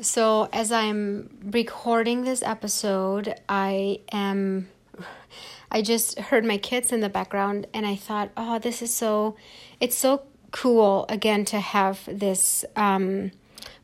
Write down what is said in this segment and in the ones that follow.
So, as I'm recording this episode, I am. I just heard my kids in the background and I thought, oh, this is so. It's so cool again to have this um,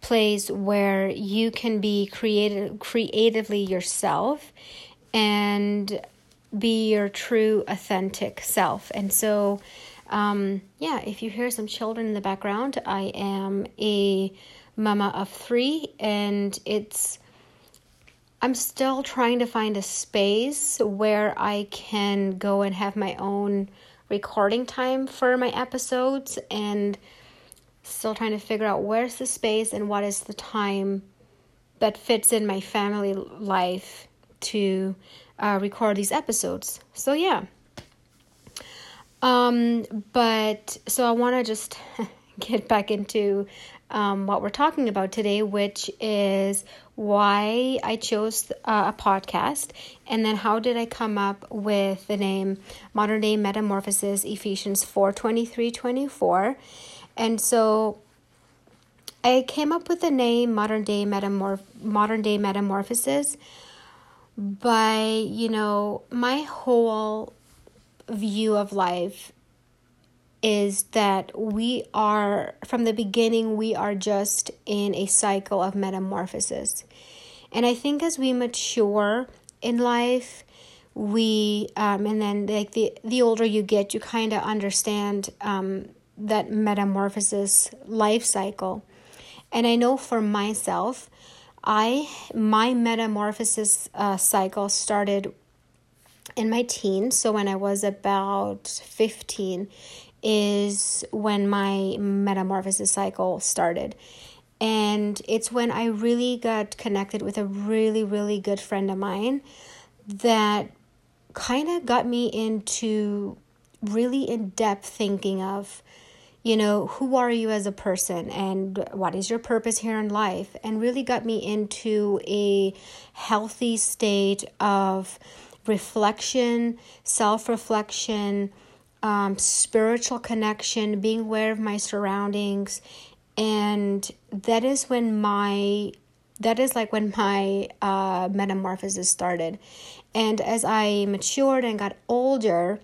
place where you can be creative, creatively yourself and be your true, authentic self. And so, um, yeah, if you hear some children in the background, I am a mama of three, and it's I'm still trying to find a space where I can go and have my own recording time for my episodes and still trying to figure out where's the space and what is the time that fits in my family life to uh, record these episodes. So, yeah. Um, but so I want to just get back into um, what we're talking about today, which is why I chose uh, a podcast, and then how did I come up with the name Modern Day Metamorphosis Ephesians 4 23 24. And so I came up with the name Modern Day Metamorph Modern Day Metamorphosis by, you know, my whole view of life is that we are, from the beginning, we are just in a cycle of metamorphosis. And I think as we mature in life, we, um, and then like the, the older you get, you kind of understand um, that metamorphosis life cycle. And I know for myself, I my metamorphosis uh, cycle started in my teens. So when I was about 15, is when my metamorphosis cycle started. And it's when I really got connected with a really, really good friend of mine that kind of got me into really in depth thinking of, you know, who are you as a person and what is your purpose here in life, and really got me into a healthy state of reflection, self reflection um, spiritual connection, being aware of my surroundings, and that is when my that is like when my uh, metamorphosis started. And as I matured and got older,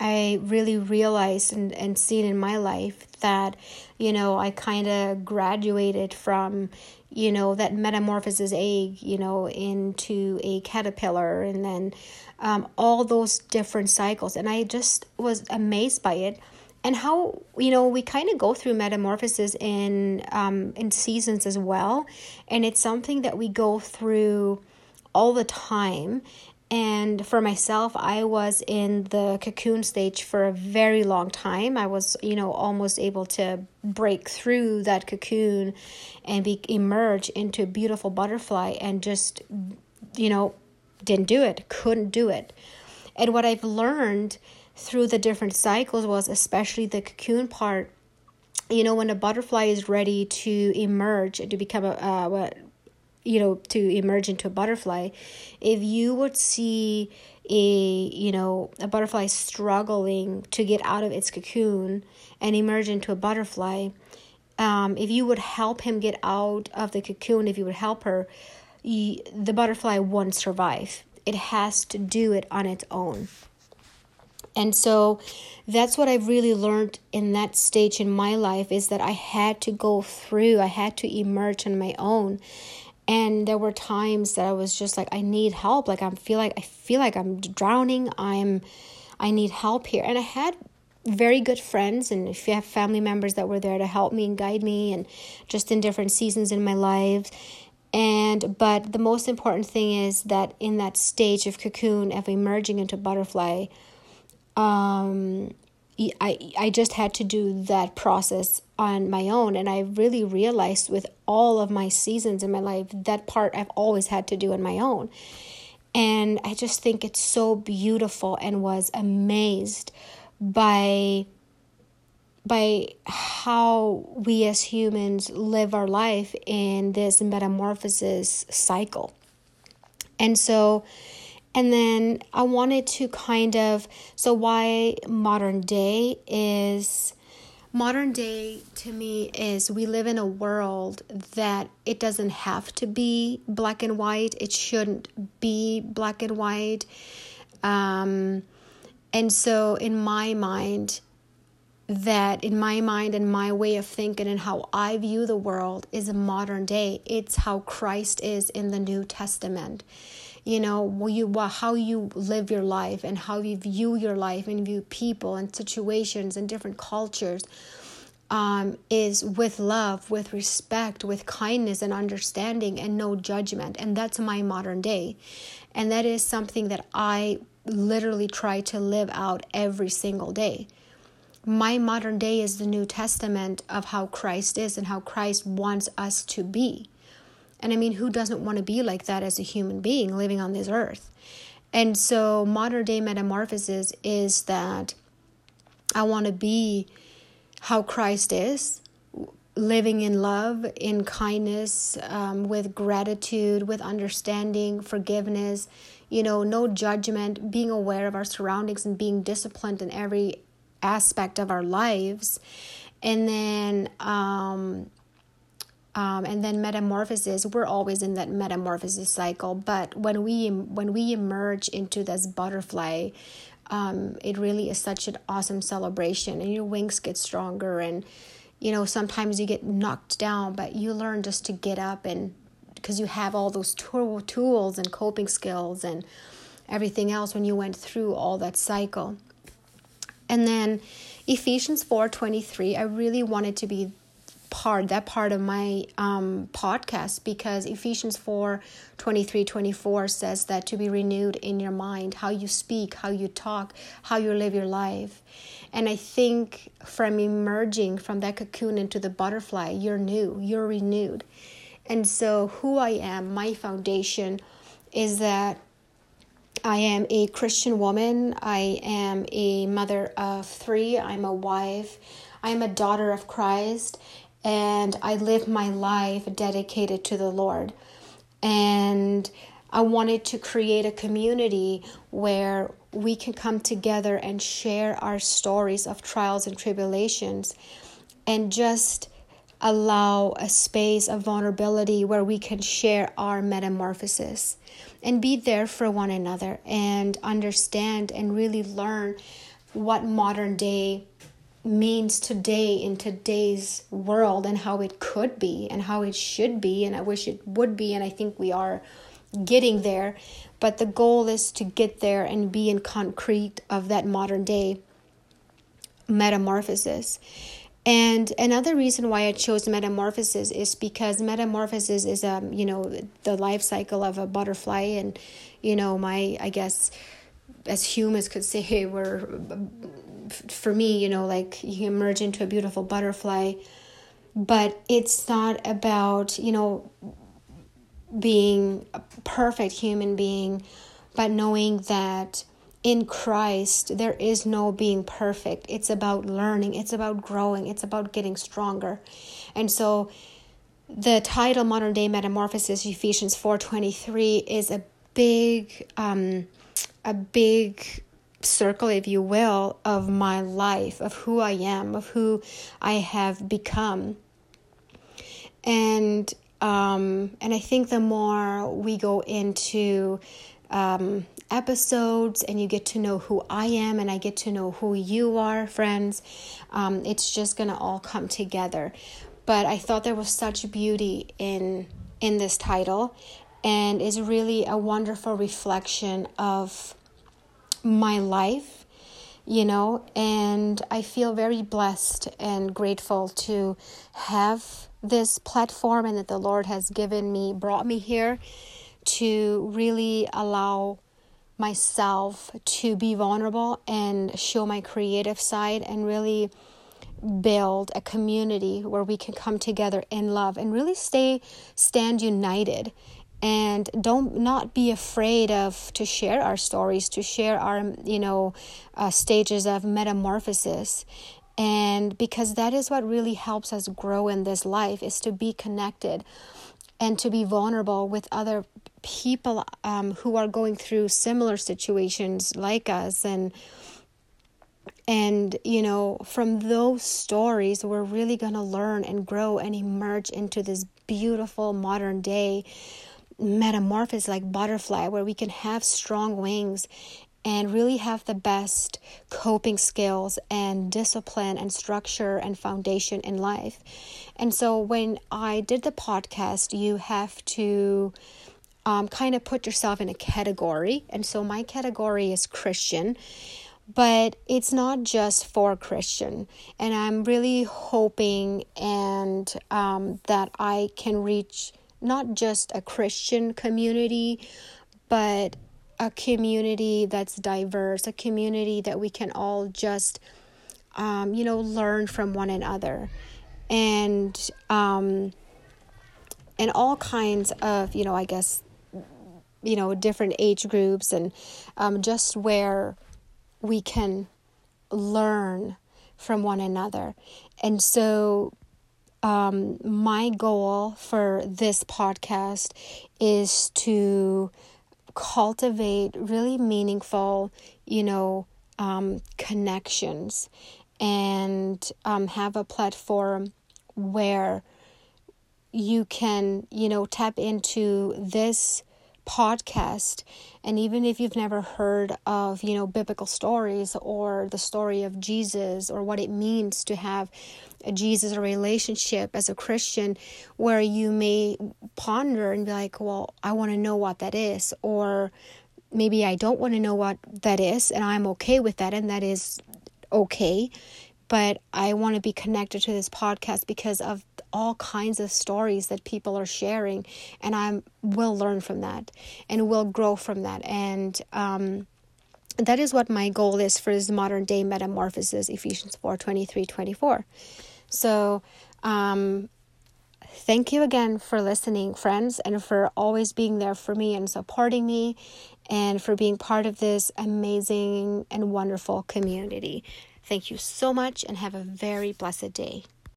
I really realized and, and seen in my life that, you know, I kind of graduated from, you know, that metamorphosis egg, you know, into a caterpillar and then um, all those different cycles. And I just was amazed by it. And how you know we kind of go through metamorphosis in um, in seasons as well. And it's something that we go through all the time. And for myself i was in the cocoon stage for a very long time. I was you know almost able to break through that cocoon and be emerge into a beautiful butterfly and just you know didn't do it, couldn't do it. And what I've learned through the different cycles was especially the cocoon part. You know, when a butterfly is ready to emerge to become a uh, what you know to emerge into a butterfly, if you would see a you know a butterfly struggling to get out of its cocoon and emerge into a butterfly, um, if you would help him get out of the cocoon, if you would help her, the butterfly won't survive. It has to do it on its own. And so that's what I've really learned in that stage in my life is that I had to go through, I had to emerge on my own. And there were times that I was just like, I need help. Like I feel like I feel like I'm drowning. I'm I need help here. And I had very good friends and if you have family members that were there to help me and guide me and just in different seasons in my life and but the most important thing is that in that stage of cocoon of emerging into butterfly um I, I just had to do that process on my own. And i really realized with all of my seasons in my life that part i've always had to do on my own. And i just think it's so beautiful and was amazed by by how we as humans live our life in this metamorphosis cycle. And so, and then I wanted to kind of, so why modern day is modern day to me is we live in a world that it doesn't have to be black and white it shouldn't be black and white um, and so in my mind that in my mind and my way of thinking and how I view the world is a modern day. It's how Christ is in the New Testament. You know, you how you live your life and how you view your life and view people and situations and different cultures um, is with love, with respect, with kindness and understanding and no judgment. And that's my modern day. And that is something that I literally try to live out every single day my modern day is the New Testament of how Christ is and how Christ wants us to be. And I mean, who doesn't want to be like that as a human being living on this earth? And so, modern day metamorphosis is that I want to be how Christ is, living in love, in kindness, um, with gratitude, with understanding, forgiveness, you know, no judgment, being aware of our surroundings and being disciplined in every aspect of our lives. And then um, um, and then metamorphosis we're always in that metamorphosis cycle. But when we when we emerge into this butterfly um, it really is such an awesome celebration and your wings get stronger and you know sometimes you get knocked down but you learn just to get up and because you have all those tool, tools and coping skills and everything else when you went through all that cycle and then Ephesians 4:23, I really wanted to be part that part of my um, podcast because Ephesians 4 23 24 says that to be renewed in your mind, how you speak, how you talk, how you live your life. And I think from emerging from that cocoon into the butterfly, you're new, you're renewed. And so, who I am, my foundation is that I am a Christian woman. I am a mother of three. I'm a wife. I am a daughter of Christ. And I live my life dedicated to the Lord. And I wanted to create a community where we can come together and share our stories of trials and tribulations and just allow a space of vulnerability where we can share our metamorphosis and be there for one another and understand and really learn what modern day means today in today's world and how it could be and how it should be and I wish it would be and I think we are getting there. But the goal is to get there and be in concrete of that modern day metamorphosis and another reason why I chose metamorphosis is because metamorphosis is um you know the life cycle of a butterfly. And you know my I guess as humans could say we're for me you know like you emerge into a beautiful butterfly. But it's not about you know being a perfect human being but knowing that in Christ, there is no being perfect. It's about learning, it's about growing, it's about getting stronger. And so the title Modern Day Metamorphosis Ephesians 4:23 is a big um a big circle if you will of my life, of who I am, of who I have become. And um and I think the more we go into um, episodes and you get to know who I am and I get to know who you are, friends. Um, it's just gonna all come together. But I thought there was such beauty in in this title, and is really a wonderful reflection of my life, you know. And I feel very blessed and grateful to have this platform and that the Lord has given me, brought me here to really allow myself to be vulnerable and show my creative side and really build a community where we can come together in love and really stay stand united and don't not be afraid of to share our stories to share our you know uh, stages of metamorphosis. And because that is what really helps us grow in this life is to be connected and to be vulnerable with other people um, who are going through similar situations like us. And And, you know, from those stories, we're really going to learn and grow and emerge into this beautiful modern day metamorphosis like butterfly where we can have strong wings and really have the best coping skills and discipline and structure and foundation in life. And so when I did the podcast, you have to um, kind of put yourself in a category. And so my category is Christian, but it's not just for Christian. And I'm really hoping and um, that I can reach not just a Christian community, but a community that's diverse, a community that we can all just, um, you know, learn from one another, and um, and all kinds of, you know, I guess, you know, different age groups, and um, just where we can learn from one another, and so. Um, my goal for this podcast is to cultivate really meaningful, you know, um, connections and um, have a platform where you can, you know, tap into this podcast and even if you've never heard of you know biblical stories or the story of jesus or what it means to have a jesus relationship as a christian where you may ponder and be like well i want to know what that is or maybe i don't want to know what that is and i'm okay with that and that is okay but I want to be connected to this podcast because of all kinds of stories that people are sharing, and I will learn from that and will grow from that. And um, that is what my goal is for this modern day metamorphosis, Ephesians 4 23 24. So, um, thank you again for listening, friends, and for always being there for me and supporting me, and for being part of this amazing and wonderful community. Thank you so much and have a very blessed day.